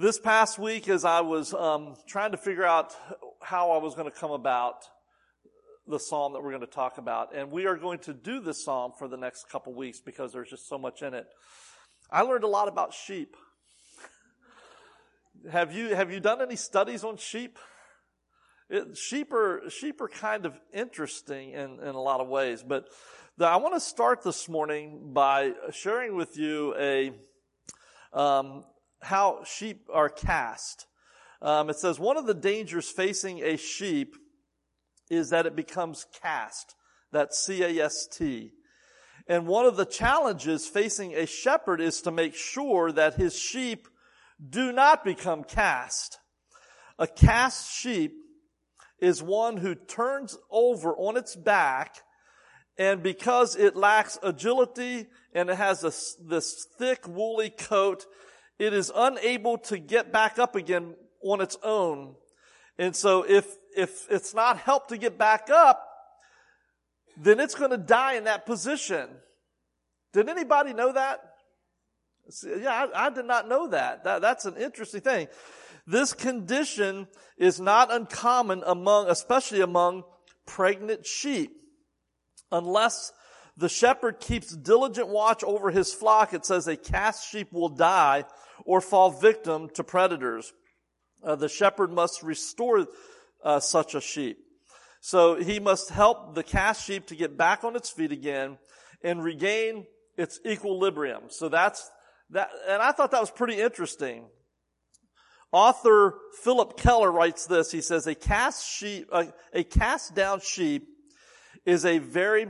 This past week, as I was um, trying to figure out how I was going to come about the psalm that we're going to talk about, and we are going to do this psalm for the next couple weeks because there's just so much in it. I learned a lot about sheep. have you have you done any studies on sheep? It, sheep are sheep are kind of interesting in, in a lot of ways, but the, I want to start this morning by sharing with you a um, how sheep are cast. Um, it says one of the dangers facing a sheep is that it becomes cast. That's C-A-S-T. And one of the challenges facing a shepherd is to make sure that his sheep do not become cast. A cast sheep is one who turns over on its back and because it lacks agility and it has this, this thick woolly coat, it is unable to get back up again on its own. And so if, if it's not helped to get back up, then it's going to die in that position. Did anybody know that? Yeah, I, I did not know that. that. That's an interesting thing. This condition is not uncommon among, especially among pregnant sheep. Unless the shepherd keeps diligent watch over his flock, it says a cast sheep will die or fall victim to predators. Uh, the shepherd must restore uh, such a sheep. So he must help the cast sheep to get back on its feet again and regain its equilibrium. So that's that, and I thought that was pretty interesting. Author Phillip Keller writes this. He says, a cast sheep, uh, a cast down sheep is a very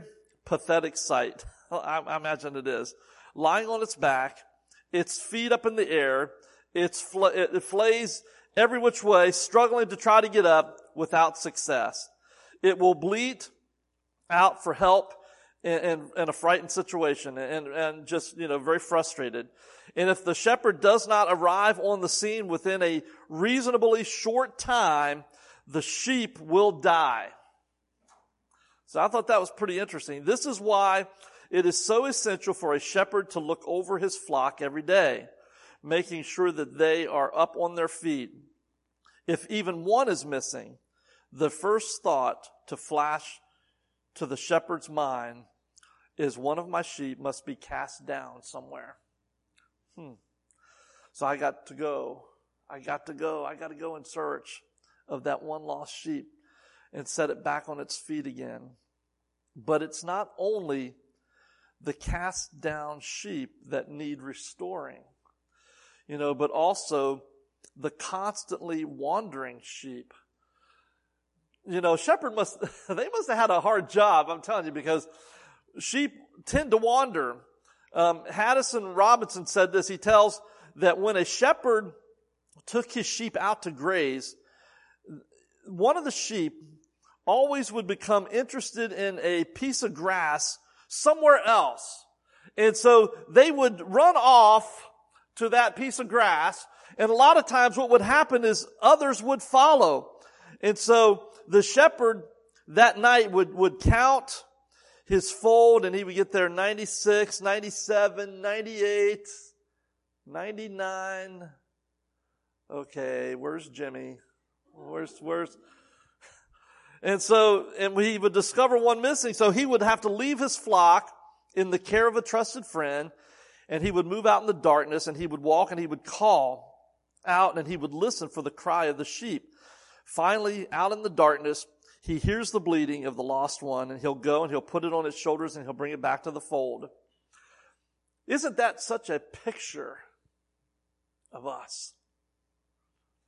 pathetic sight. I, I imagine it is. Lying on its back, its feet up in the air, it's fl- it flays every which way, struggling to try to get up without success. It will bleat out for help in, in, in, a frightened situation and, and just, you know, very frustrated. And if the shepherd does not arrive on the scene within a reasonably short time, the sheep will die. So I thought that was pretty interesting. This is why it is so essential for a shepherd to look over his flock every day, making sure that they are up on their feet. If even one is missing, the first thought to flash to the shepherd's mind is one of my sheep must be cast down somewhere. Hmm. So I got to go. I got to go. I got to go in search of that one lost sheep and set it back on its feet again. But it's not only the cast down sheep that need restoring, you know, but also the constantly wandering sheep. You know, shepherd must, they must have had a hard job, I'm telling you, because sheep tend to wander. Um, Haddon Robinson said this. He tells that when a shepherd took his sheep out to graze, one of the sheep always would become interested in a piece of grass somewhere else. And so they would run off to that piece of grass. And a lot of times what would happen is others would follow. And so the shepherd that night would, would count his fold and he would get there 96, 97, 98, 99. Okay, where's Jimmy? Where's, where's, and so, and he would discover one missing, so he would have to leave his flock in the care of a trusted friend, and he would move out in the darkness, and he would walk and he would call out, and he would listen for the cry of the sheep. Finally, out in the darkness, he hears the bleating of the lost one, and he'll go and he'll put it on his shoulders and he'll bring it back to the fold. Isn't that such a picture of us?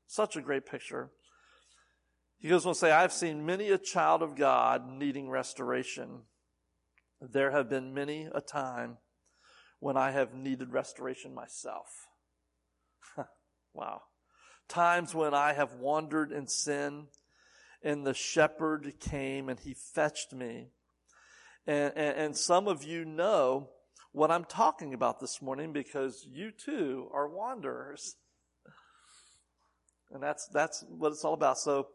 Such a great picture. He goes on to say, I've seen many a child of God needing restoration. There have been many a time when I have needed restoration myself. wow. Times when I have wandered in sin and the shepherd came and he fetched me. And, and, and some of you know what I'm talking about this morning because you too are wanderers. And that's, that's what it's all about. So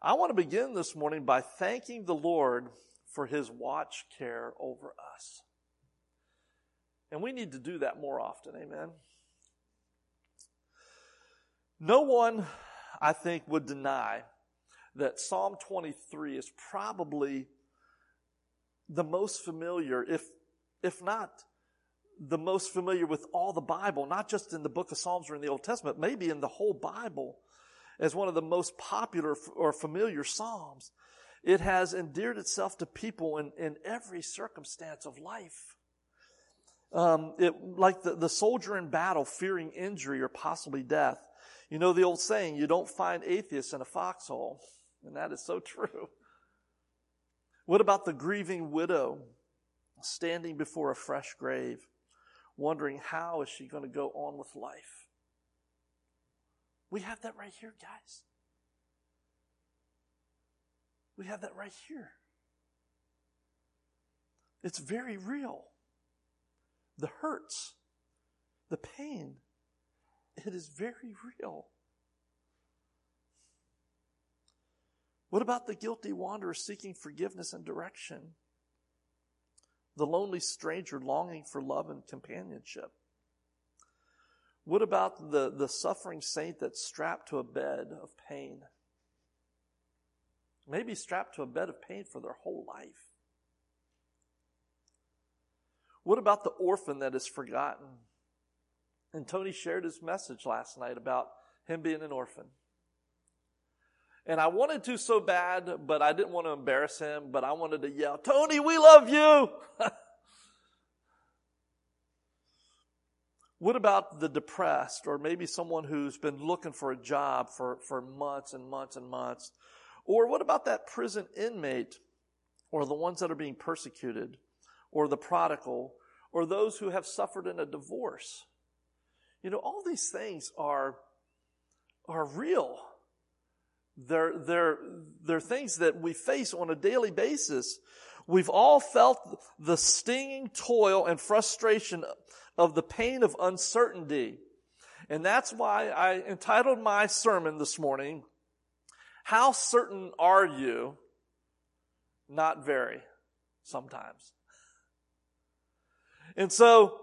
I want to begin this morning by thanking the Lord for his watch care over us. And we need to do that more often. Amen. No one, I think, would deny that Psalm 23 is probably the most familiar, if, if not the most familiar with all the Bible, not just in the book of Psalms or in the Old Testament, maybe in the whole Bible as one of the most popular or familiar Psalms. It has endeared itself to people in, in every circumstance of life. Um, it, like the, the soldier in battle fearing injury or possibly death. You know the old saying, you don't find atheists in a foxhole. And that is so true. What about the grieving widow standing before a fresh grave, wondering how is she going to go on with life? We have that right here, guys. We have that right here. It's very real. The hurts, the pain, it is very real. What about the guilty wanderer seeking forgiveness and direction? The lonely stranger longing for love and companionship? What about the, the suffering saint that's strapped to a bed of pain? Maybe strapped to a bed of pain for their whole life. What about the orphan that is forgotten? And Tony shared his message last night about him being an orphan. And I wanted to so bad, but I didn't want to embarrass him, but I wanted to yell, Tony, we love you! what about the depressed, or maybe someone who's been looking for a job for, for months and months and months? Or what about that prison inmate, or the ones that are being persecuted, or the prodigal, or those who have suffered in a divorce? You know, all these things are, are real. They're, they're, they're things that we face on a daily basis. We've all felt the stinging toil and frustration of the pain of uncertainty. And that's why I entitled my sermon this morning, How Certain Are You? Not very, sometimes. And so,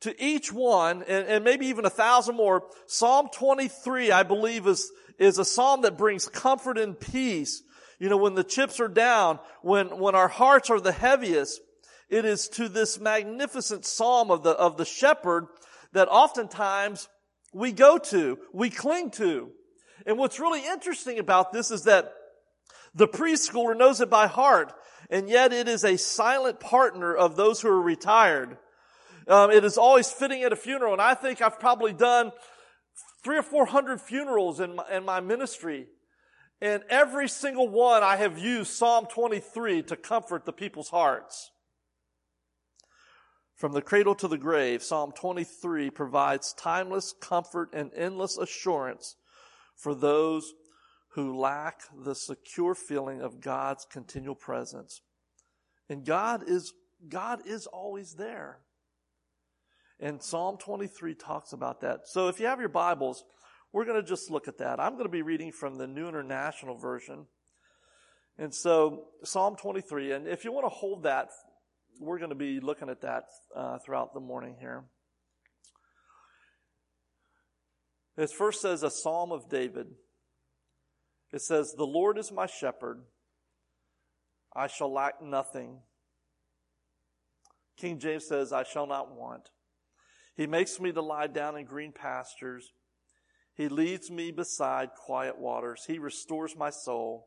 to each one, and, and maybe even a thousand more, Psalm 23, I believe, is, is a psalm that brings comfort and peace. You know, when the chips are down, when, when our hearts are the heaviest, it is to this magnificent psalm of the, of the shepherd that oftentimes we go to, we cling to. And what's really interesting about this is that the preschooler knows it by heart, and yet it is a silent partner of those who are retired. Um, it is always fitting at a funeral, and I think I've probably done three or four hundred funerals in my, in my ministry. And every single one I have used Psalm 23 to comfort the people's hearts. From the cradle to the grave, Psalm 23 provides timeless comfort and endless assurance for those who lack the secure feeling of God's continual presence. And God is, God is always there. And Psalm 23 talks about that. So if you have your Bibles, we're going to just look at that. I'm going to be reading from the New International Version. And so Psalm 23, and if you want to hold that, we're going to be looking at that uh, throughout the morning here. It first says a Psalm of David. It says, The Lord is my shepherd. I shall lack nothing. King James says, I shall not want. He makes me to lie down in green pastures. He leads me beside quiet waters. He restores my soul.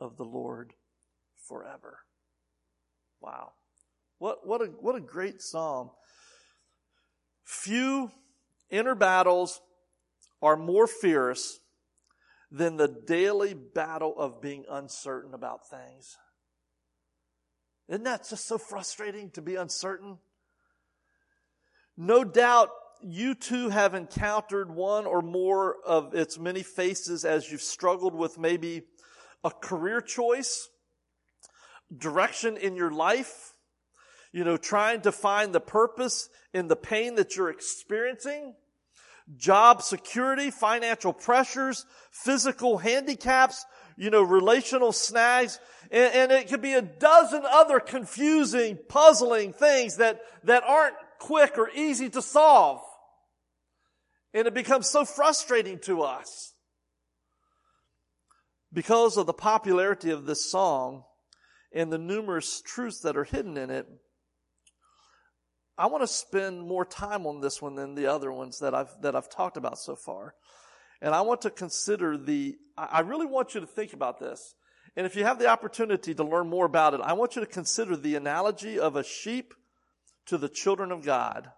of the Lord forever. Wow. What, what, a, what a great psalm. Few inner battles are more fierce than the daily battle of being uncertain about things. Isn't that just so frustrating to be uncertain? No doubt you too have encountered one or more of its many faces as you've struggled with maybe a career choice, direction in your life, you know, trying to find the purpose in the pain that you're experiencing, job security, financial pressures, physical handicaps, you know, relational snags, and, and, it could be a dozen other confusing, puzzling things that, that aren't quick or easy to solve. And it becomes so frustrating to us. Because of the popularity of this song and the numerous truths that are hidden in it, I want to spend more time on this one than the other ones that I've, that I've talked about so far. And I want to consider the, I really want you to think about this. And if you have the opportunity to learn more about it, I want you to consider the analogy of a sheep to the children of God.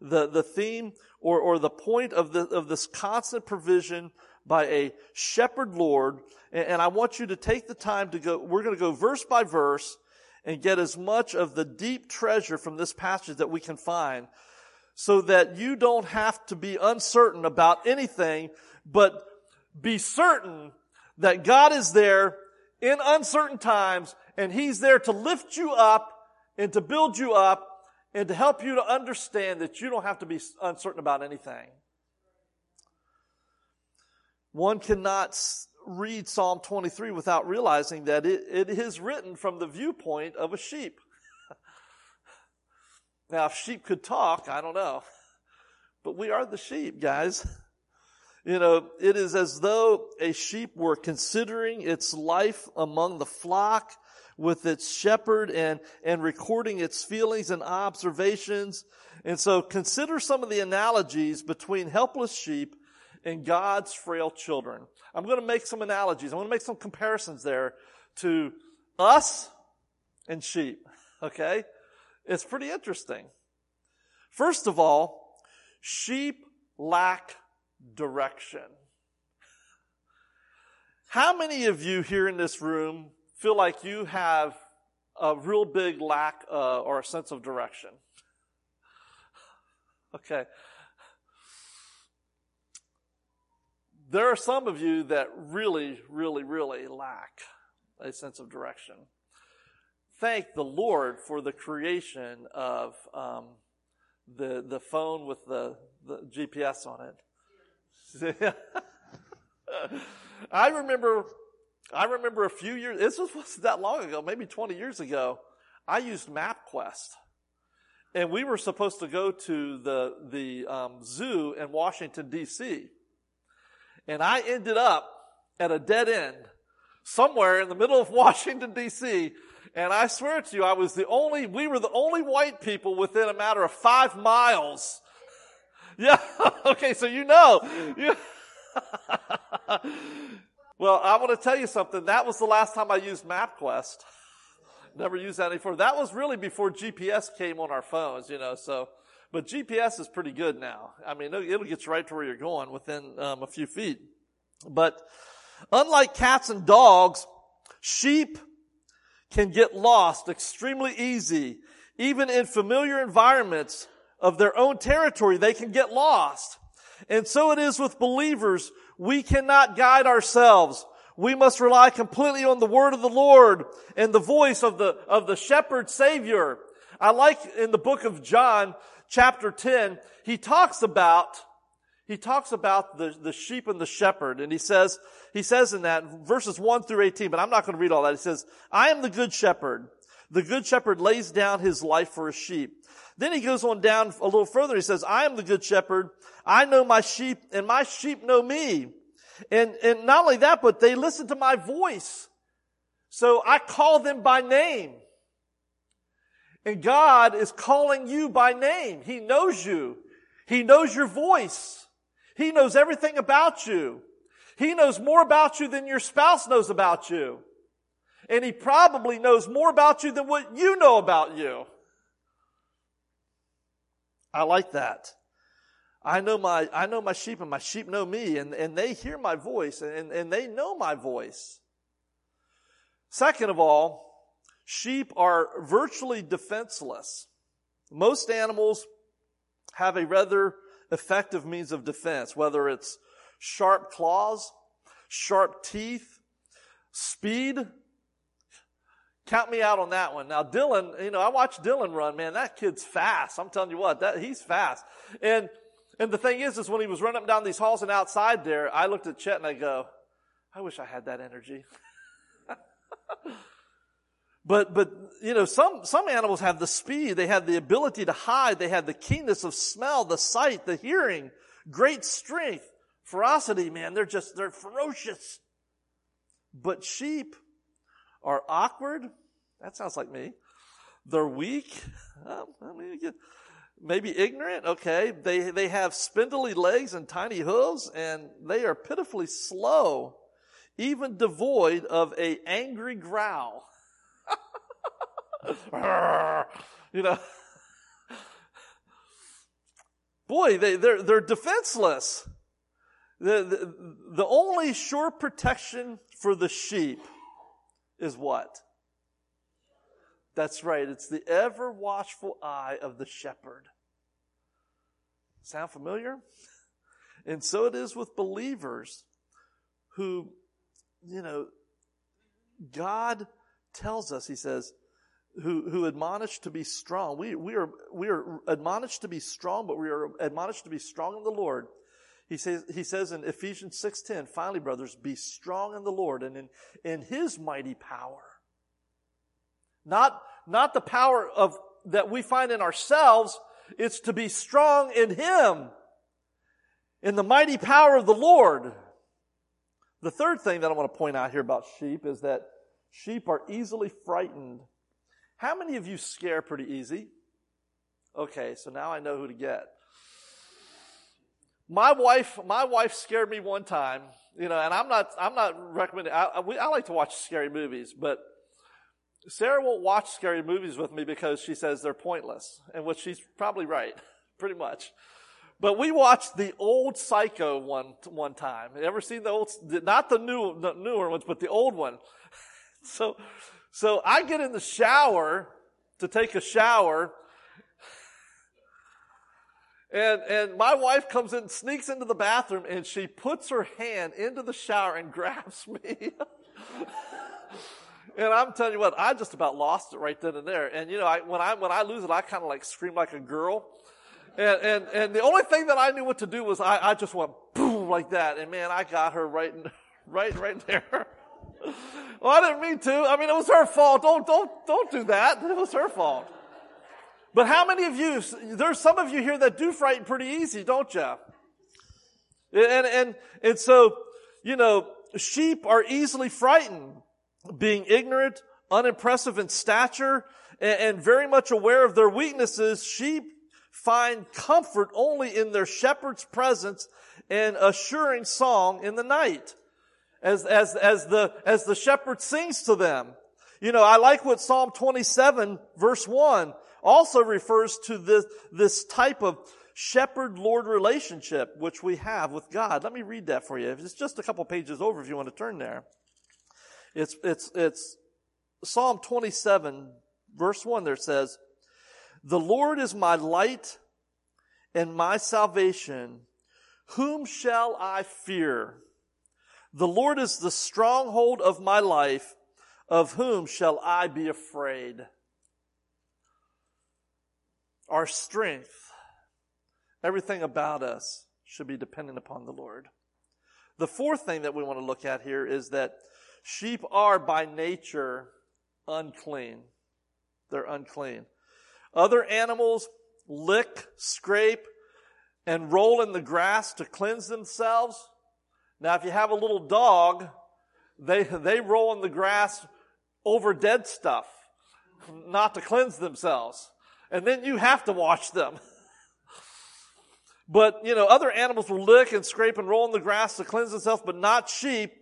The, the theme or, or the point of, the, of this constant provision by a shepherd Lord. And, I want you to take the time to go, we're going to go verse by verse and get as much of the deep treasure from this passage that we can find so that you don't have to be uncertain about anything, but be certain that God is there in uncertain times and He's there to lift you up and to build you up and to help you to understand that you don't have to be uncertain about anything. One cannot read Psalm 23 without realizing that it, it is written from the viewpoint of a sheep. now, if sheep could talk, I don't know. But we are the sheep, guys. You know, it is as though a sheep were considering its life among the flock with its shepherd and, and recording its feelings and observations. And so consider some of the analogies between helpless sheep and God's frail children. I'm going to make some analogies. I'm going to make some comparisons there to us and sheep. Okay? It's pretty interesting. First of all, sheep lack direction. How many of you here in this room feel like you have a real big lack uh, or a sense of direction? Okay. There are some of you that really, really, really lack a sense of direction. Thank the Lord for the creation of um, the the phone with the, the GPS on it. I remember, I remember a few years. This was wasn't that long ago, maybe twenty years ago. I used MapQuest, and we were supposed to go to the the um, zoo in Washington D.C. And I ended up at a dead end somewhere in the middle of Washington DC. And I swear to you, I was the only, we were the only white people within a matter of five miles. Yeah. okay. So you know. well, I want to tell you something. That was the last time I used MapQuest. Never used that before. That was really before GPS came on our phones, you know, so. But GPS is pretty good now. I mean, it'll get you right to where you're going within um, a few feet. But unlike cats and dogs, sheep can get lost extremely easy. Even in familiar environments of their own territory, they can get lost. And so it is with believers. We cannot guide ourselves. We must rely completely on the word of the Lord and the voice of the, of the shepherd savior. I like in the book of John, chapter 10, he talks about, he talks about the, the sheep and the shepherd. And he says, he says in that verses 1 through 18, but I'm not going to read all that. He says, I am the good shepherd. The good shepherd lays down his life for his sheep. Then he goes on down a little further. He says, I am the good shepherd. I know my sheep and my sheep know me. And, and not only that, but they listen to my voice. So I call them by name. And God is calling you by name. He knows you. He knows your voice. He knows everything about you. He knows more about you than your spouse knows about you. And he probably knows more about you than what you know about you. I like that. I know my, I know my sheep and my sheep know me and, and they hear my voice and, and they know my voice. Second of all, Sheep are virtually defenseless. Most animals have a rather effective means of defense, whether it's sharp claws, sharp teeth, speed. Count me out on that one. Now, Dylan, you know, I watched Dylan run, man, that kid's fast. I'm telling you what, that, he's fast. And, and the thing is, is when he was running up and down these halls and outside there, I looked at Chet and I go, I wish I had that energy. But, but, you know, some, some animals have the speed, they have the ability to hide, they have the keenness of smell, the sight, the hearing, great strength, ferocity, man. They're just, they're ferocious. But sheep are awkward. That sounds like me. They're weak. I mean, maybe ignorant. Okay. They, they have spindly legs and tiny hooves and they are pitifully slow, even devoid of a angry growl. you know. Boy, they, they're, they're defenseless. The, the, the only sure protection for the sheep is what? That's right. It's the ever watchful eye of the shepherd. Sound familiar? And so it is with believers who, you know, God tells us, He says, who, who admonish to be strong. We, we, are, we are admonished to be strong, but we are admonished to be strong in the Lord. He says, he says in Ephesians 6.10, finally, brothers, be strong in the Lord and in, in His mighty power. Not, not the power of, that we find in ourselves. It's to be strong in Him. In the mighty power of the Lord. The third thing that I want to point out here about sheep is that sheep are easily frightened how many of you scare pretty easy? Okay, so now I know who to get. My wife, my wife scared me one time, you know, and I'm not, I'm not recommending, I, I, I like to watch scary movies, but Sarah won't watch scary movies with me because she says they're pointless, and which she's probably right, pretty much. But we watched the old Psycho one one time. Ever seen the old? Not the new the newer ones, but the old one. So so I get in the shower to take a shower. And, and my wife comes in, sneaks into the bathroom, and she puts her hand into the shower and grabs me. and I'm telling you what, I just about lost it right then and there. And you know, I, when I, when I lose it, I kind of like scream like a girl. And, and, and the only thing that I knew what to do was I, I just went boom like that. And man, I got her right, in, right, right there. well, I didn't mean to. I mean, it was her fault. Don't, don't, don't do that. It was her fault. But how many of you, there's some of you here that do frighten pretty easy, don't you? And, and, and so, you know, sheep are easily frightened, being ignorant, unimpressive in stature, and, and very much aware of their weaknesses. Sheep find comfort only in their shepherd's presence and assuring song in the night as, as, as the, as the shepherd sings to them. You know, I like what Psalm 27 verse 1 also refers to this, this type of shepherd-lord relationship which we have with God. Let me read that for you. It's just a couple pages over if you want to turn there. It's, it's, it's Psalm 27 verse 1 there says, The Lord is my light and my salvation. Whom shall I fear? The Lord is the stronghold of my life. Of whom shall I be afraid? Our strength, everything about us should be dependent upon the Lord. The fourth thing that we want to look at here is that sheep are by nature unclean. They're unclean. Other animals lick, scrape, and roll in the grass to cleanse themselves. Now, if you have a little dog, they, they roll in the grass over dead stuff, not to cleanse themselves. And then you have to wash them. But, you know, other animals will lick and scrape and roll in the grass to cleanse themselves, but not sheep.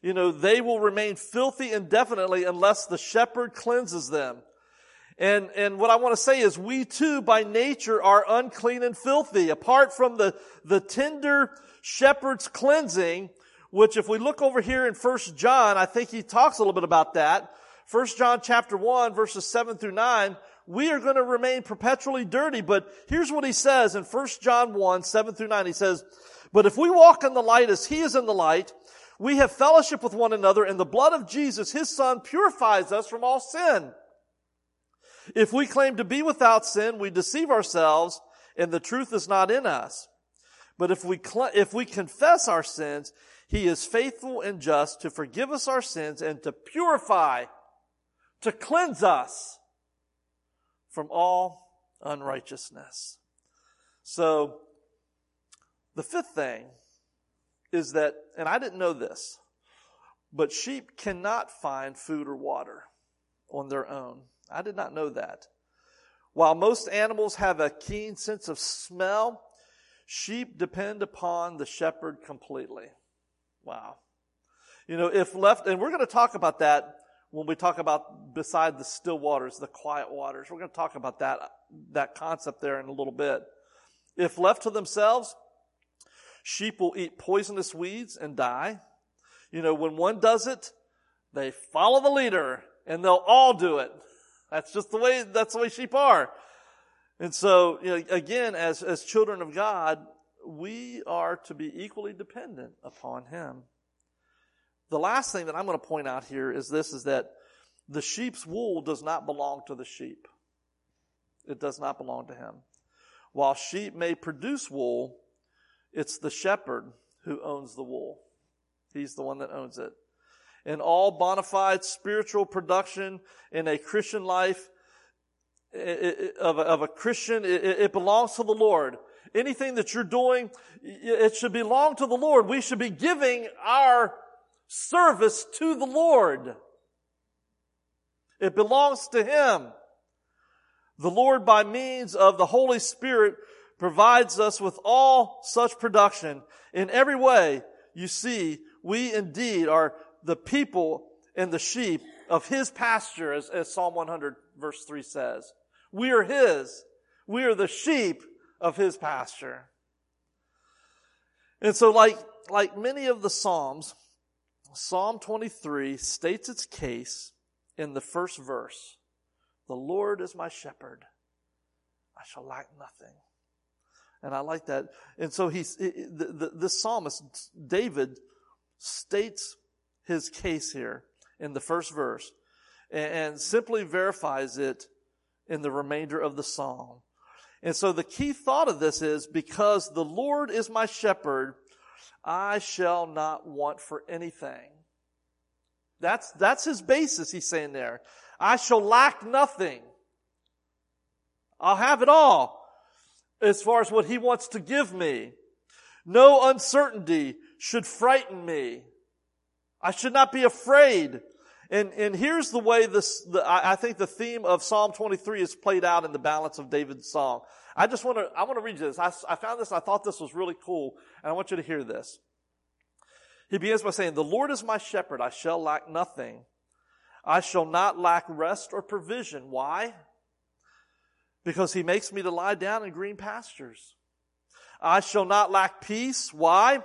You know, they will remain filthy indefinitely unless the shepherd cleanses them. And, and what I want to say is we too by nature are unclean and filthy. Apart from the, the tender shepherd's cleansing, which if we look over here in First John, I think he talks a little bit about that. First John chapter 1 verses 7 through 9, we are going to remain perpetually dirty. But here's what he says in 1 John 1, 7 through 9. He says, But if we walk in the light as he is in the light, we have fellowship with one another and the blood of Jesus, his son, purifies us from all sin. If we claim to be without sin, we deceive ourselves and the truth is not in us. But if we, cl- if we confess our sins, he is faithful and just to forgive us our sins and to purify, to cleanse us from all unrighteousness. So, the fifth thing is that, and I didn't know this, but sheep cannot find food or water on their own. I did not know that. While most animals have a keen sense of smell, sheep depend upon the shepherd completely. Wow. You know, if left, and we're going to talk about that when we talk about beside the still waters, the quiet waters. We're going to talk about that, that concept there in a little bit. If left to themselves, sheep will eat poisonous weeds and die. You know, when one does it, they follow the leader and they'll all do it. That's just the way, that's the way sheep are. And so, you know, again, as, as children of God, we are to be equally dependent upon Him. The last thing that I'm going to point out here is this, is that the sheep's wool does not belong to the sheep. It does not belong to him. While sheep may produce wool, it's the shepherd who owns the wool. He's the one that owns it. And all bona fide spiritual production in a Christian life, of a, of a Christian, it belongs to the Lord anything that you're doing, it should belong to the Lord. We should be giving our service to the Lord. It belongs to Him. The Lord, by means of the Holy Spirit, provides us with all such production. In every way, you see, we indeed are the people and the sheep of His pasture, as, as Psalm 100 verse 3 says. We are His. We are the sheep of his pasture. And so like, like many of the Psalms, Psalm 23 states its case in the first verse. The Lord is my shepherd. I shall lack nothing. And I like that. And so he's, the, the, this psalmist, David, states his case here in the first verse and, simply verifies it in the remainder of the psalm. And so the key thought of this is because the Lord is my shepherd, I shall not want for anything. That's, that's his basis, he's saying there. I shall lack nothing. I'll have it all as far as what he wants to give me. No uncertainty should frighten me. I should not be afraid. And, and here's the way this, the, I, think the theme of Psalm 23 is played out in the balance of David's song. I just want to, I want to read you this. I, I found this, I thought this was really cool, and I want you to hear this. He begins by saying, The Lord is my shepherd, I shall lack nothing. I shall not lack rest or provision. Why? Because he makes me to lie down in green pastures. I shall not lack peace. Why?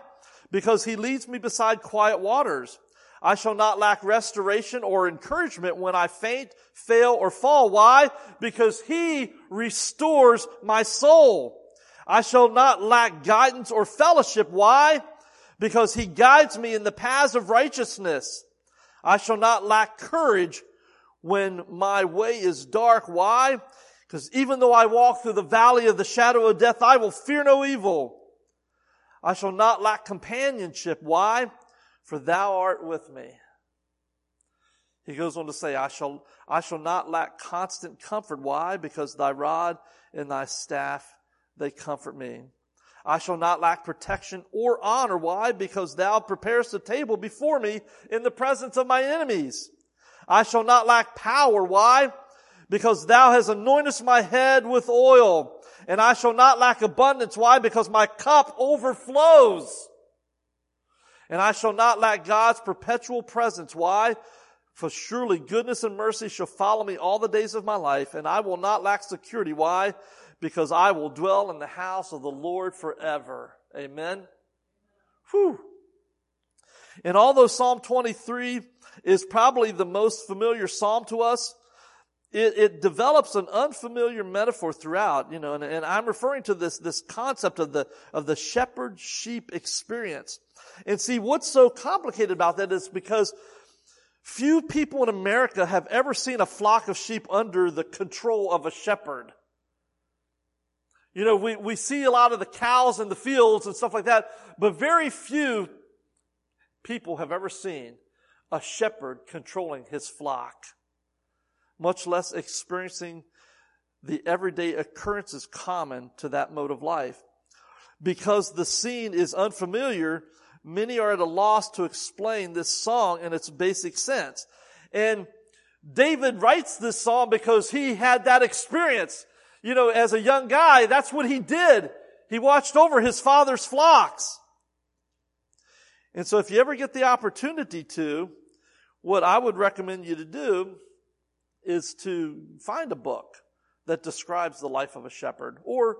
Because he leads me beside quiet waters. I shall not lack restoration or encouragement when I faint, fail, or fall. Why? Because He restores my soul. I shall not lack guidance or fellowship. Why? Because He guides me in the paths of righteousness. I shall not lack courage when my way is dark. Why? Because even though I walk through the valley of the shadow of death, I will fear no evil. I shall not lack companionship. Why? For thou art with me. He goes on to say, I shall, I shall not lack constant comfort. Why? Because thy rod and thy staff, they comfort me. I shall not lack protection or honor. Why? Because thou preparest a table before me in the presence of my enemies. I shall not lack power. Why? Because thou hast anointed my head with oil. And I shall not lack abundance. Why? Because my cup overflows and I shall not lack God's perpetual presence. Why? For surely goodness and mercy shall follow me all the days of my life, and I will not lack security. Why? Because I will dwell in the house of the Lord forever. Amen. Whew. And although Psalm 23 is probably the most familiar psalm to us, it, it develops an unfamiliar metaphor throughout, you know, and, and I'm referring to this, this concept of the, of the shepherd sheep experience. And see, what's so complicated about that is because few people in America have ever seen a flock of sheep under the control of a shepherd. You know, we, we see a lot of the cows in the fields and stuff like that, but very few people have ever seen a shepherd controlling his flock much less experiencing the everyday occurrences common to that mode of life. Because the scene is unfamiliar, many are at a loss to explain this song in its basic sense. And David writes this song because he had that experience. You know, as a young guy, that's what he did. He watched over his father's flocks. And so if you ever get the opportunity to, what I would recommend you to do is to find a book that describes the life of a shepherd. Or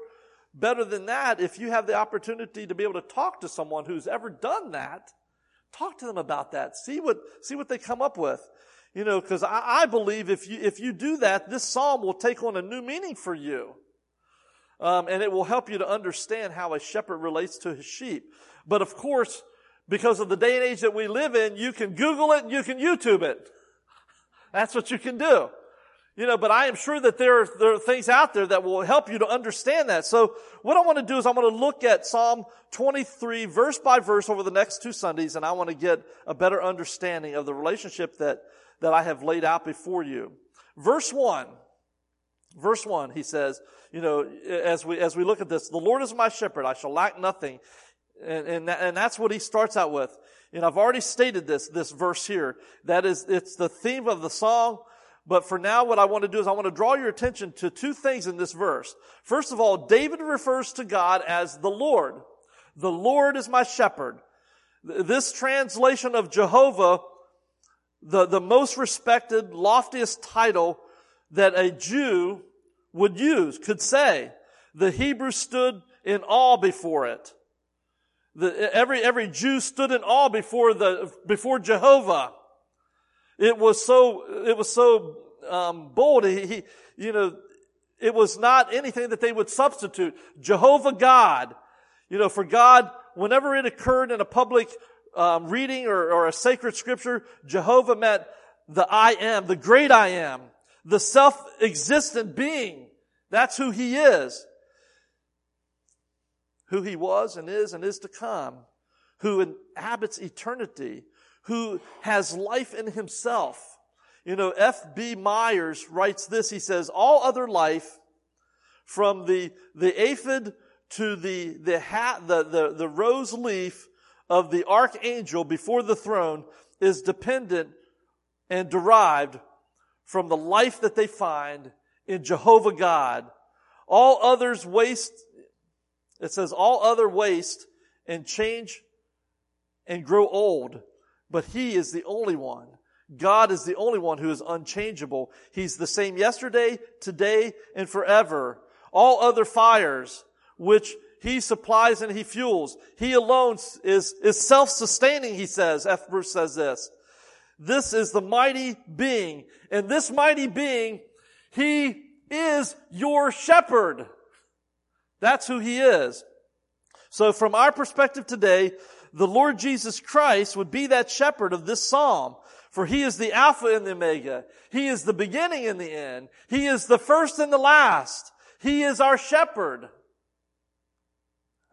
better than that, if you have the opportunity to be able to talk to someone who's ever done that, talk to them about that. See what, see what they come up with. You know, cause I, I believe if you, if you do that, this psalm will take on a new meaning for you. Um, and it will help you to understand how a shepherd relates to his sheep. But of course, because of the day and age that we live in, you can Google it and you can YouTube it. That's what you can do. You know, but I am sure that there are, there are things out there that will help you to understand that. So what I want to do is I want to look at Psalm 23 verse by verse over the next two Sundays and I want to get a better understanding of the relationship that, that I have laid out before you. Verse 1. Verse 1, he says, you know, as we, as we look at this, the Lord is my shepherd, I shall lack nothing. And, and, that, and that's what he starts out with. And I've already stated this, this verse here. That is, it's the theme of the song. But for now, what I want to do is I want to draw your attention to two things in this verse. First of all, David refers to God as the Lord. The Lord is my shepherd. This translation of Jehovah, the, the most respected, loftiest title that a Jew would use, could say. The Hebrew stood in awe before it. The, every, every Jew stood in awe before the, before Jehovah. It was so, it was so, um, bold. He, he, you know, it was not anything that they would substitute. Jehovah God. You know, for God, whenever it occurred in a public um, reading or, or a sacred scripture, Jehovah meant the I am, the great I am, the self-existent being. That's who he is who he was and is and is to come, who inhabits eternity, who has life in himself. You know, F.B. Myers writes this. He says, all other life from the, the aphid to the, the hat, the, the, the rose leaf of the archangel before the throne is dependent and derived from the life that they find in Jehovah God. All others waste it says all other waste and change and grow old, but he is the only one. God is the only one who is unchangeable. He's the same yesterday, today, and forever. All other fires, which he supplies and he fuels. He alone is, is self-sustaining, he says. F. Bruce says this. This is the mighty being. And this mighty being, he is your shepherd. That's who he is. So from our perspective today, the Lord Jesus Christ would be that shepherd of this psalm. For he is the Alpha and the Omega. He is the beginning and the end. He is the first and the last. He is our shepherd.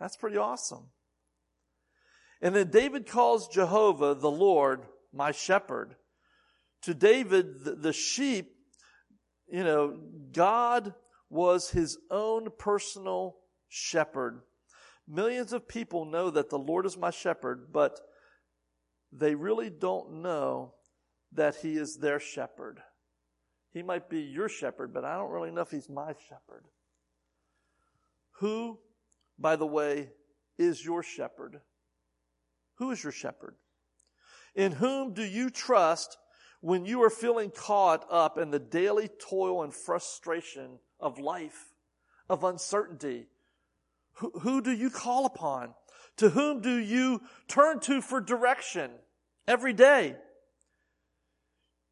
That's pretty awesome. And then David calls Jehovah the Lord my shepherd. To David, the, sheep, you know, God was his own personal shepherd. Millions of people know that the Lord is my shepherd, but they really don't know that he is their shepherd. He might be your shepherd, but I don't really know if he's my shepherd. Who, by the way, is your shepherd? Who is your shepherd? In whom do you trust when you are feeling caught up in the daily toil and frustration of life, of uncertainty? Who, do you call upon? To whom do you turn to for direction every day?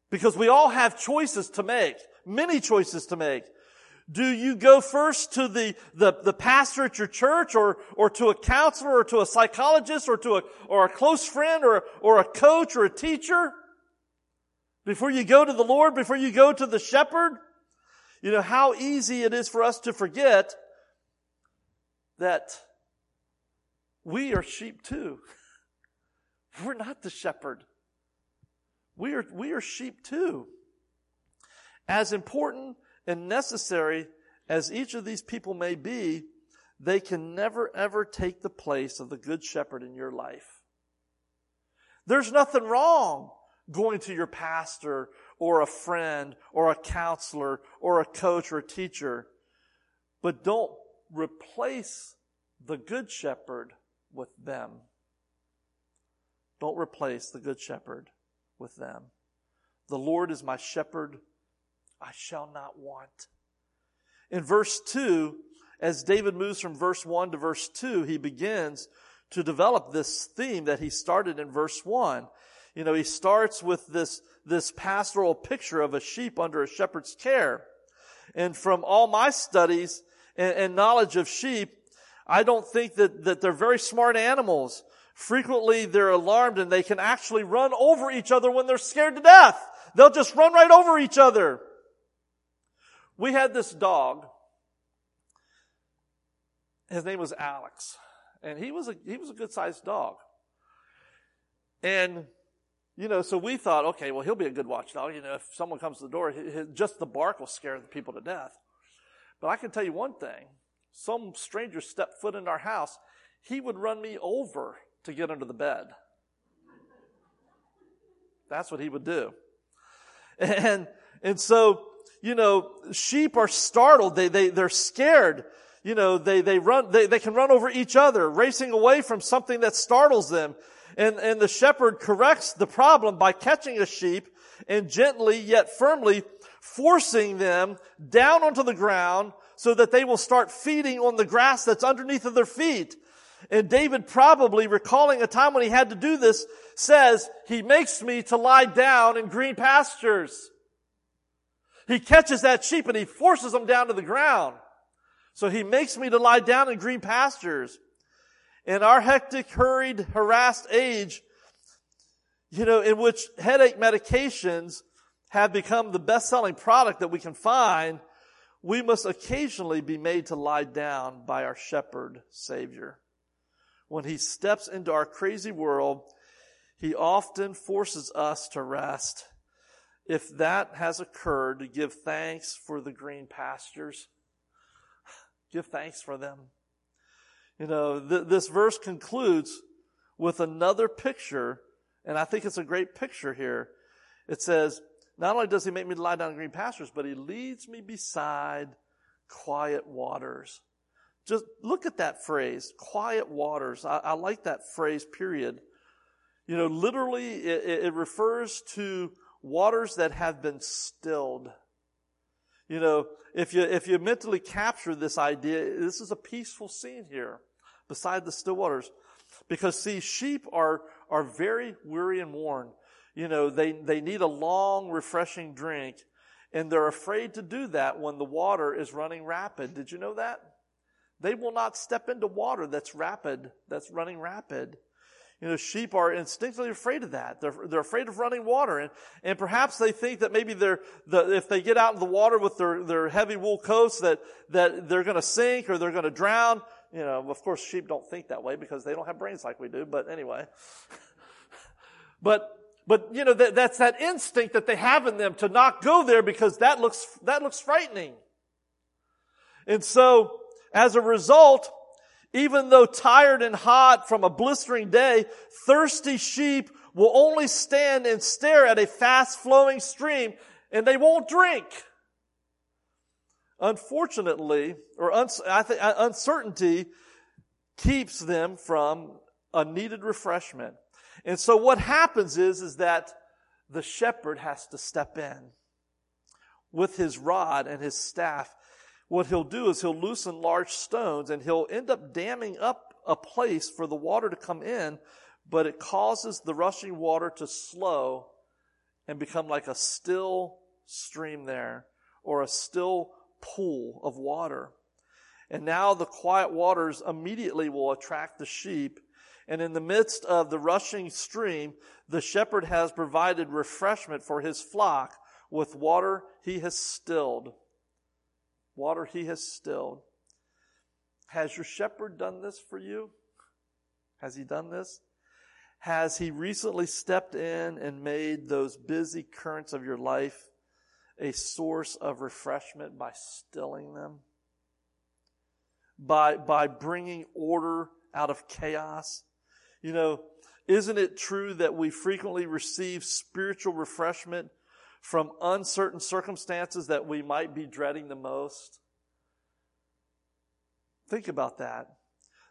Because we all have choices to make. many choices to make. Do you go first to the, the, the pastor at your church or, or to a counselor or to a psychologist or to a, or a close friend or, or a coach or a teacher? Before you go to the Lord, before you go to the shepherd? You know, how easy it is for us to forget that we are sheep too. We're not the shepherd. We are, we are sheep too. As important and necessary as each of these people may be, they can never ever take the place of the good shepherd in your life. There's nothing wrong going to your pastor or a friend or a counselor or a coach or a teacher, but don't replace the good shepherd with them. Don't replace the good shepherd with them. The Lord is my shepherd. I shall not want. In verse 2, as David moves from verse 1 to verse 2, he begins to develop this theme that he started in verse 1. You know, he starts with this, this pastoral picture of a sheep under a shepherd's care. And from all my studies and, and knowledge of sheep, I don't think that, that they're very smart animals. Frequently they're alarmed and they can actually run over each other when they're scared to death. They'll just run right over each other. We had this dog. His name was Alex. And he was a, he was a good sized dog. And, you know, so we thought, okay, well, he'll be a good watchdog. You know, if someone comes to the door, just the bark will scare the people to death. But I can tell you one thing. Some stranger stepped foot in our house, he would run me over to get under the bed. That's what he would do. And, and so, you know, sheep are startled. They, they, they're scared. You know, they, they run, they, they can run over each other, racing away from something that startles them. And, and the shepherd corrects the problem by catching a sheep and gently yet firmly forcing them down onto the ground so that they will start feeding on the grass that's underneath of their feet. And David probably recalling a time when he had to do this says, he makes me to lie down in green pastures. He catches that sheep and he forces them down to the ground. So he makes me to lie down in green pastures. In our hectic, hurried, harassed age, you know, in which headache medications have become the best-selling product that we can find, we must occasionally be made to lie down by our shepherd savior when he steps into our crazy world, he often forces us to rest. If that has occurred, give thanks for the green pastures. Give thanks for them. You know, th- this verse concludes with another picture, and I think it's a great picture here. It says, not only does he make me lie down in green pastures, but he leads me beside quiet waters. Just look at that phrase, quiet waters. I, I like that phrase, period. You know, literally, it, it refers to waters that have been stilled. You know, if you, if you mentally capture this idea, this is a peaceful scene here beside the still waters. Because see, sheep are, are very weary and worn. You know, they, they need a long, refreshing drink, and they're afraid to do that when the water is running rapid. Did you know that? They will not step into water that's rapid, that's running rapid. You know, sheep are instinctively afraid of that. They're, they're afraid of running water. And, and perhaps they think that maybe they're, the, if they get out in the water with their, their heavy wool coats that, that they're going to sink or they're going to drown. You know, of course sheep don't think that way because they don't have brains like we do, but anyway. but, but, you know, that, that's that instinct that they have in them to not go there because that looks, that looks frightening. And so, as a result, even though tired and hot from a blistering day, thirsty sheep will only stand and stare at a fast flowing stream and they won't drink. Unfortunately, or I think uh, uncertainty keeps them from a needed refreshment. And so what happens is, is that the shepherd has to step in with his rod and his staff what he'll do is he'll loosen large stones and he'll end up damming up a place for the water to come in, but it causes the rushing water to slow and become like a still stream there. or a still pool of water. And now the quiet waters immediately will attract the sheep. And in the midst of the rushing stream, the shepherd has provided refreshment for his flock with water he has stilled. Water he has stilled. Has your shepherd done this for you? Has he done this? Has he recently stepped in and made those busy currents of your life a source of refreshment by stilling them? By, by bringing order out of chaos? You know, isn't it true that we frequently receive spiritual refreshment from uncertain circumstances that we might be dreading the most? Think about that.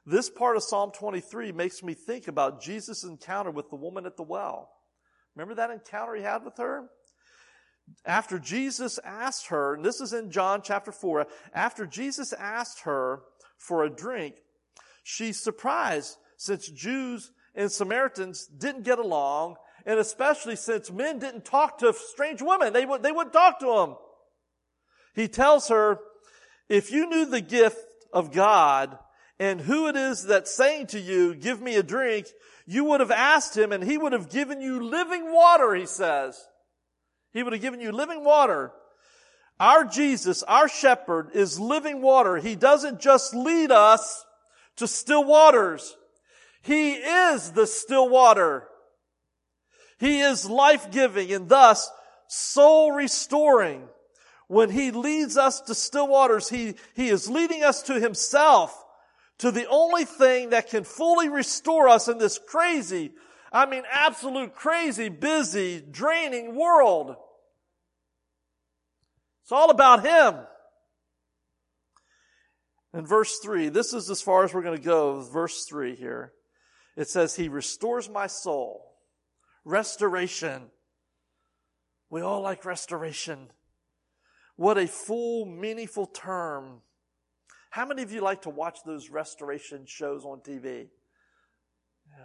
This part of Psalm 23 makes me think about Jesus' encounter with the woman at the well. Remember that encounter he had with her? After Jesus asked her, and this is in John chapter 4, after Jesus asked her for a drink, she's surprised since Jews and Samaritans didn't get along, and especially since men didn't talk to strange women. They, would, they wouldn't talk to them. He tells her, if you knew the gift of God and who it is that's saying to you, give me a drink, you would have asked him and he would have given you living water, he says. He would have given you living water. Our Jesus, our shepherd, is living water. He doesn't just lead us to still waters. He is the still water. He is life-giving and thus soul restoring. When He leads us to still waters, He, He is leading us to Himself to the only thing that can fully restore us in this crazy, I mean absolute crazy, busy, draining world. It's all about Him. In verse 3, this is as far as we're going to go, verse 3 here. It says, He restores my soul. Restoration. We all like restoration. What a full, meaningful term how many of you like to watch those restoration shows on TV?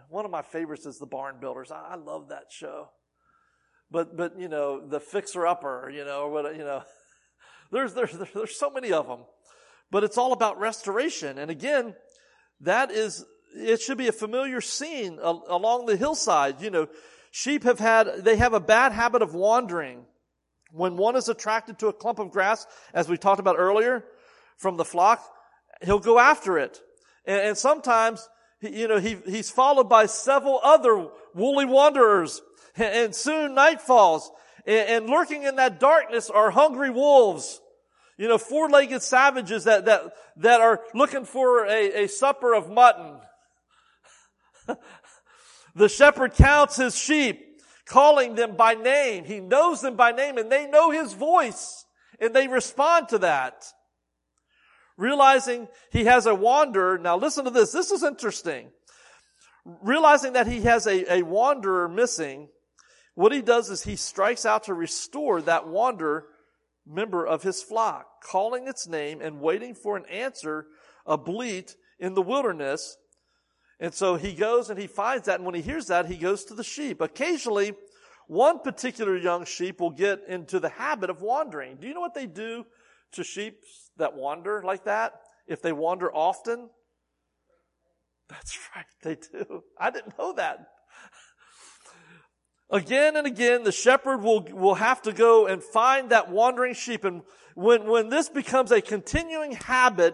One of my favorites is The Barn Builders. I, love that show. But, but, you know, the fixer upper, you know, what, you know, there's, there's, there's so many of them. But it's all about restoration. And again, that is, it should be a familiar scene along the hillside. You know, sheep have had, they have a bad habit of wandering. When one is attracted to a clump of grass, as we talked about earlier, from the flock, he'll go after it. And, and sometimes, you know, he, he's followed by several other woolly wanderers. And, and soon night falls. And, and lurking in that darkness are hungry wolves. You know, four-legged savages that, that, that are looking for a, a supper of mutton. the shepherd counts his sheep, calling them by name. He knows them by name and they know his voice and they respond to that realizing he has a wanderer. Now listen to this. This is interesting. Realizing that he has a, a wanderer missing, what he does is he strikes out to restore that wanderer member of his flock, calling its name and waiting for an answer, a bleat in the wilderness. And so he goes and he finds that, and when he hears that, he goes to the sheep. Occasionally, one particular young sheep will get into the habit of wandering. Do you know what they do to sheep that wander like that? If they wander often? That's right, they do. I didn't know that. Again and again, the shepherd will, will have to go and find that wandering sheep. And when, when this becomes a continuing habit,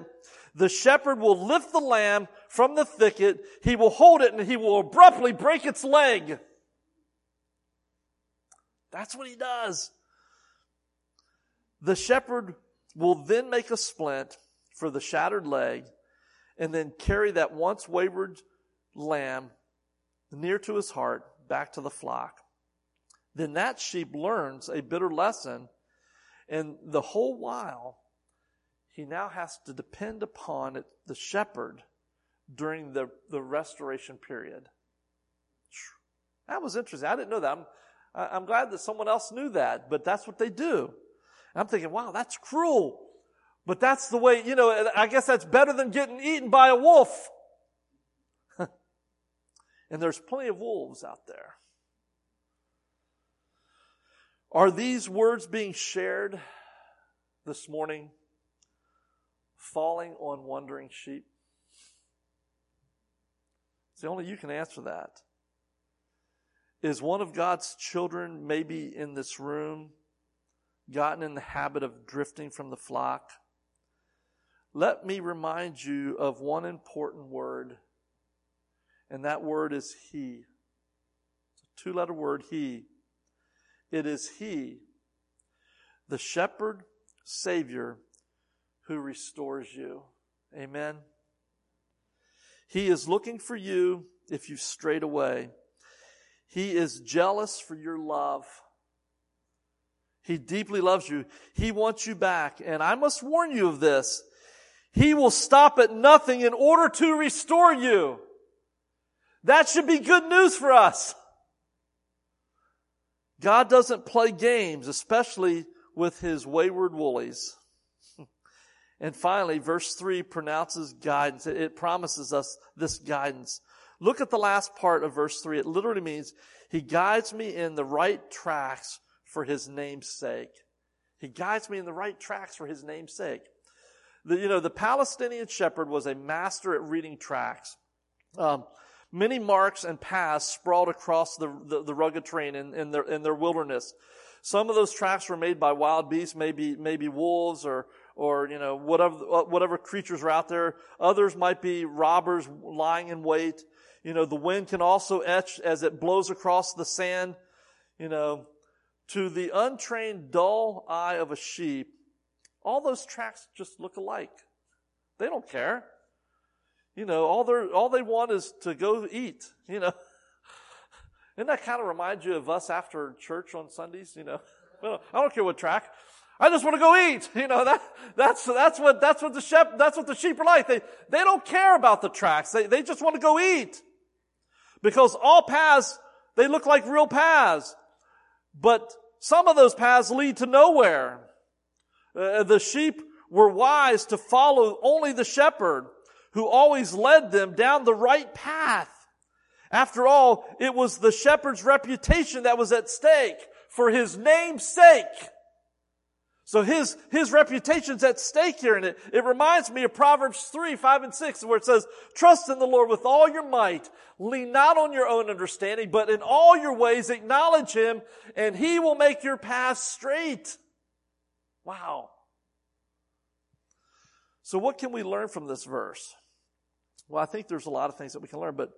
the shepherd will lift the lamb from the thicket, he will hold it, and he will abruptly break its leg. That's what he does. The shepherd will then make a splint for the shattered leg and then carry that once wayward lamb near to his heart back to the flock. Then that sheep learns a bitter lesson and the whole while he now has to depend upon it, the shepherd during the, the restoration period. That was interesting. I didn't know that. I'm, I'm glad that someone else knew that, but that's what they do. I'm thinking, wow, that's cruel. But that's the way, you know, I guess that's better than getting eaten by a wolf. and there's plenty of wolves out there. Are these words being shared this morning falling on wandering sheep? See, only you can answer that. Is one of God's children maybe in this room gotten in the habit of drifting from the flock? Let me remind you of one important word, and that word is He. It's a two letter word, He. It is He, the shepherd, Savior, who restores you. Amen. He is looking for you if you've strayed away. He is jealous for your love. He deeply loves you. He wants you back. And I must warn you of this. He will stop at nothing in order to restore you. That should be good news for us. God doesn't play games, especially with his wayward woolies. And finally, verse 3 pronounces guidance. It promises us this guidance. Look at the last part of verse 3. It literally means, He guides me in the right tracks for His name's sake. He guides me in the right tracks for His name's sake. The, you know, the Palestinian shepherd was a master at reading tracks. Um, many marks and paths sprawled across the, the, the rugged terrain in, in, their, in their wilderness. Some of those tracks were made by wild beasts, maybe, maybe wolves or, or, you know, whatever, whatever creatures are out there. Others might be robbers lying in wait. You know, the wind can also etch as it blows across the sand. You know, to the untrained, dull eye of a sheep, all those tracks just look alike. They don't care. You know, all they all they want is to go eat. You know, and that kind of remind you of us after church on Sundays? You know, well, I don't care what track. I just want to go eat. You know, that, that's, that's what, that's what the sheep, that's what the sheep are like. They, they don't care about the tracks. They, they just want to go eat. Because all paths, they look like real paths. But some of those paths lead to nowhere. Uh, the sheep were wise to follow only the shepherd who always led them down the right path. After all, it was the shepherd's reputation that was at stake for his name's sake. So his, his reputation's at stake here. And it, it reminds me of Proverbs 3, 5, and 6, where it says, trust in the Lord with all your might. Lean not on your own understanding, but in all your ways acknowledge him and he will make your path straight. Wow. So what can we learn from this verse? Well, I think there's a lot of things that we can learn, but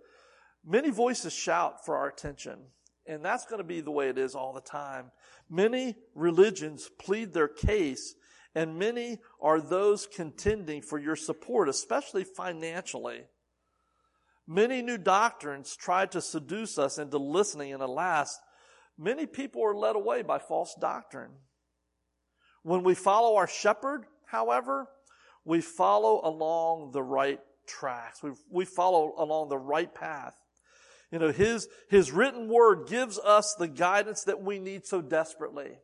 many voices shout for our attention. And that's going to be the way it is all the time. Many religions plead their case, and many are those contending for your support, especially financially. Many new doctrines try to seduce us into listening, and alas, many people are led away by false doctrine. When we follow our shepherd, however, we follow along the right tracks. We, we follow along the right path. You know, His, His written word gives us the guidance that we need so desperately.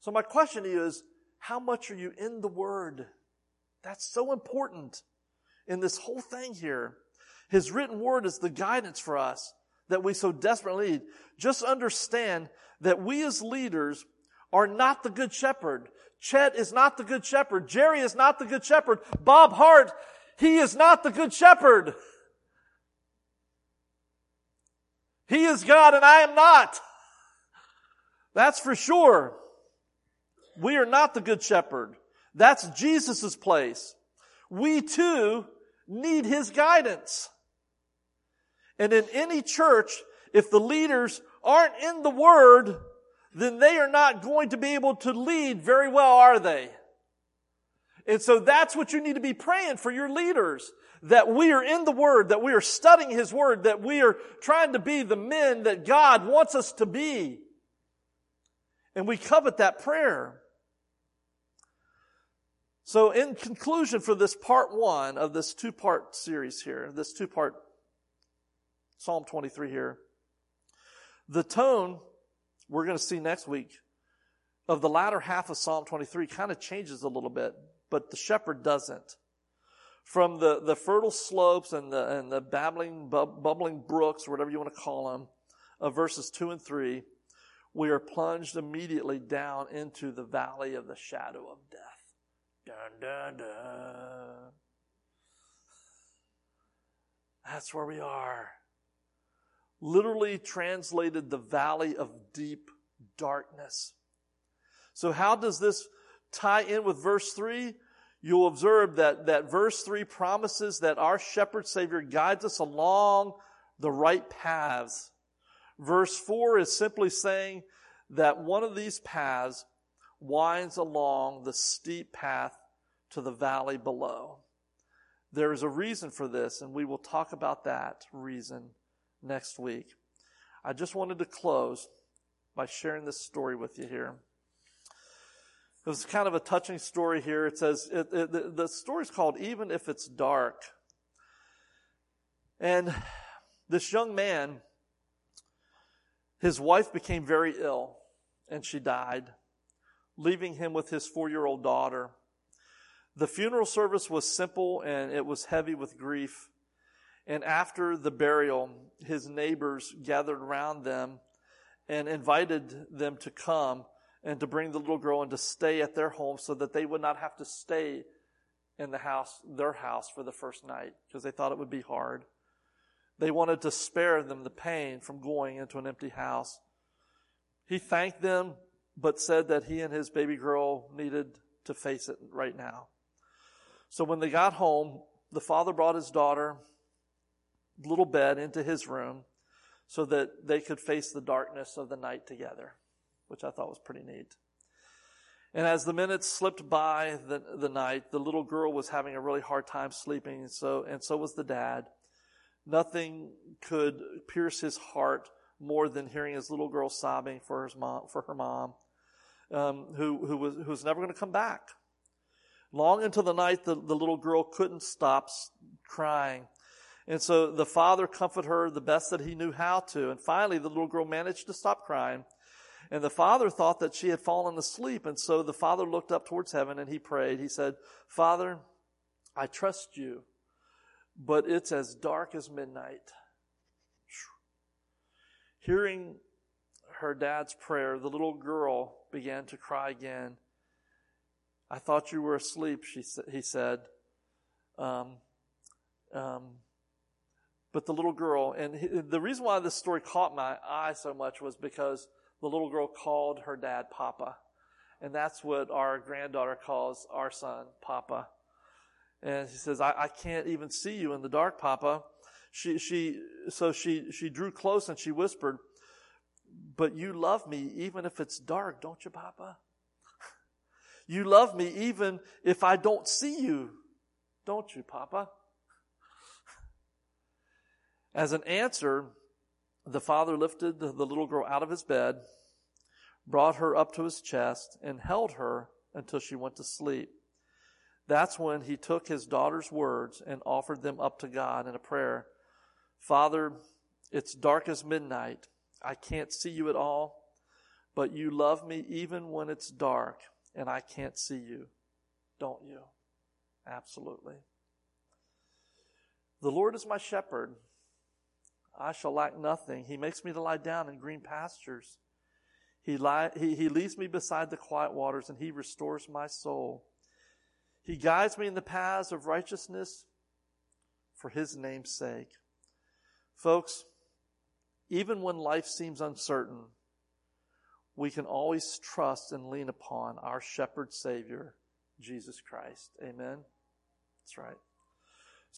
So my question to you is, how much are you in the word? That's so important in this whole thing here. His written word is the guidance for us that we so desperately need. Just understand that we as leaders are not the good shepherd. Chet is not the good shepherd. Jerry is not the good shepherd. Bob Hart, he is not the good shepherd. He is God and I am not. That's for sure. We are not the good shepherd. That's Jesus' place. We too need his guidance. And in any church, if the leaders aren't in the word, then they are not going to be able to lead very well, are they? And so that's what you need to be praying for your leaders that we are in the Word, that we are studying His Word, that we are trying to be the men that God wants us to be. And we covet that prayer. So in conclusion for this part one of this two part series here, this two part Psalm 23 here, the tone we're going to see next week of the latter half of Psalm 23 kind of changes a little bit, but the shepherd doesn't from the, the fertile slopes and the, and the babbling, bubbling brooks, whatever you want to call them, of verses 2 and 3, we are plunged immediately down into the valley of the shadow of death. Dun, dun, dun. That's where we are. Literally translated the valley of deep darkness. So how does this tie in with verse 3? You'll observe that, that verse 3 promises that our shepherd savior guides us along the right paths. Verse 4 is simply saying that one of these paths winds along the steep path to the valley below. There is a reason for this, and we will talk about that reason next week. I just wanted to close by sharing this story with you here. It was kind of a touching story here. It says, it, it, the, story is called Even If It's Dark. And this young man, his wife became very ill and she died, leaving him with his four year old daughter. The funeral service was simple and it was heavy with grief. And after the burial, his neighbors gathered around them and invited them to come and to bring the little girl and to stay at their home so that they would not have to stay in the house, their house for the first night because they thought it would be hard. They wanted to spare them the pain from going into an empty house. He thanked them, but said that he and his baby girl needed to face it right now. So when they got home, the father brought his daughter, little bed, into his room so that they could face the darkness of the night together which I thought was pretty neat. And as the minutes slipped by the, the night, the little girl was having a really hard time sleeping, and so, and so was the dad. Nothing could pierce his heart more than hearing his little girl sobbing for his mom, for her mom, um, who, who was, who was never going to come back. Long into the night, the, the little girl couldn't stop crying. And so the father comforted her the best that he knew how to. And finally, the little girl managed to stop crying. And the father thought that she had fallen asleep. And so the father looked up towards heaven and he prayed. He said, Father, I trust you, but it's as dark as midnight. Hearing her dad's prayer, the little girl began to cry again. I thought you were asleep, she, he said. Um, um, but the little girl, and he, the reason why this story caught my eye so much was because the little girl called her dad Papa. And that's what our granddaughter calls our son, Papa. And she says, I, I can't even see you in the dark, Papa. She, she, so she, she drew close and she whispered, but you love me even if it's dark, don't you, Papa? You love me even if I don't see you, don't you, Papa? As an answer, the father lifted the little girl out of his bed, brought her up to his chest, and held her until she went to sleep. That's when he took his daughter's words and offered them up to God in a prayer. Father, it's dark as midnight. I can't see you at all, but you love me even when it's dark and I can't see you. Don't you? Absolutely. The Lord is my shepherd. I shall lack nothing. He makes me to lie down in green pastures. He, lie, he, he leads me beside the quiet waters and he restores my soul. He guides me in the paths of righteousness for his name's sake. Folks, even when life seems uncertain, we can always trust and lean upon our shepherd savior, Jesus Christ. Amen. That's right.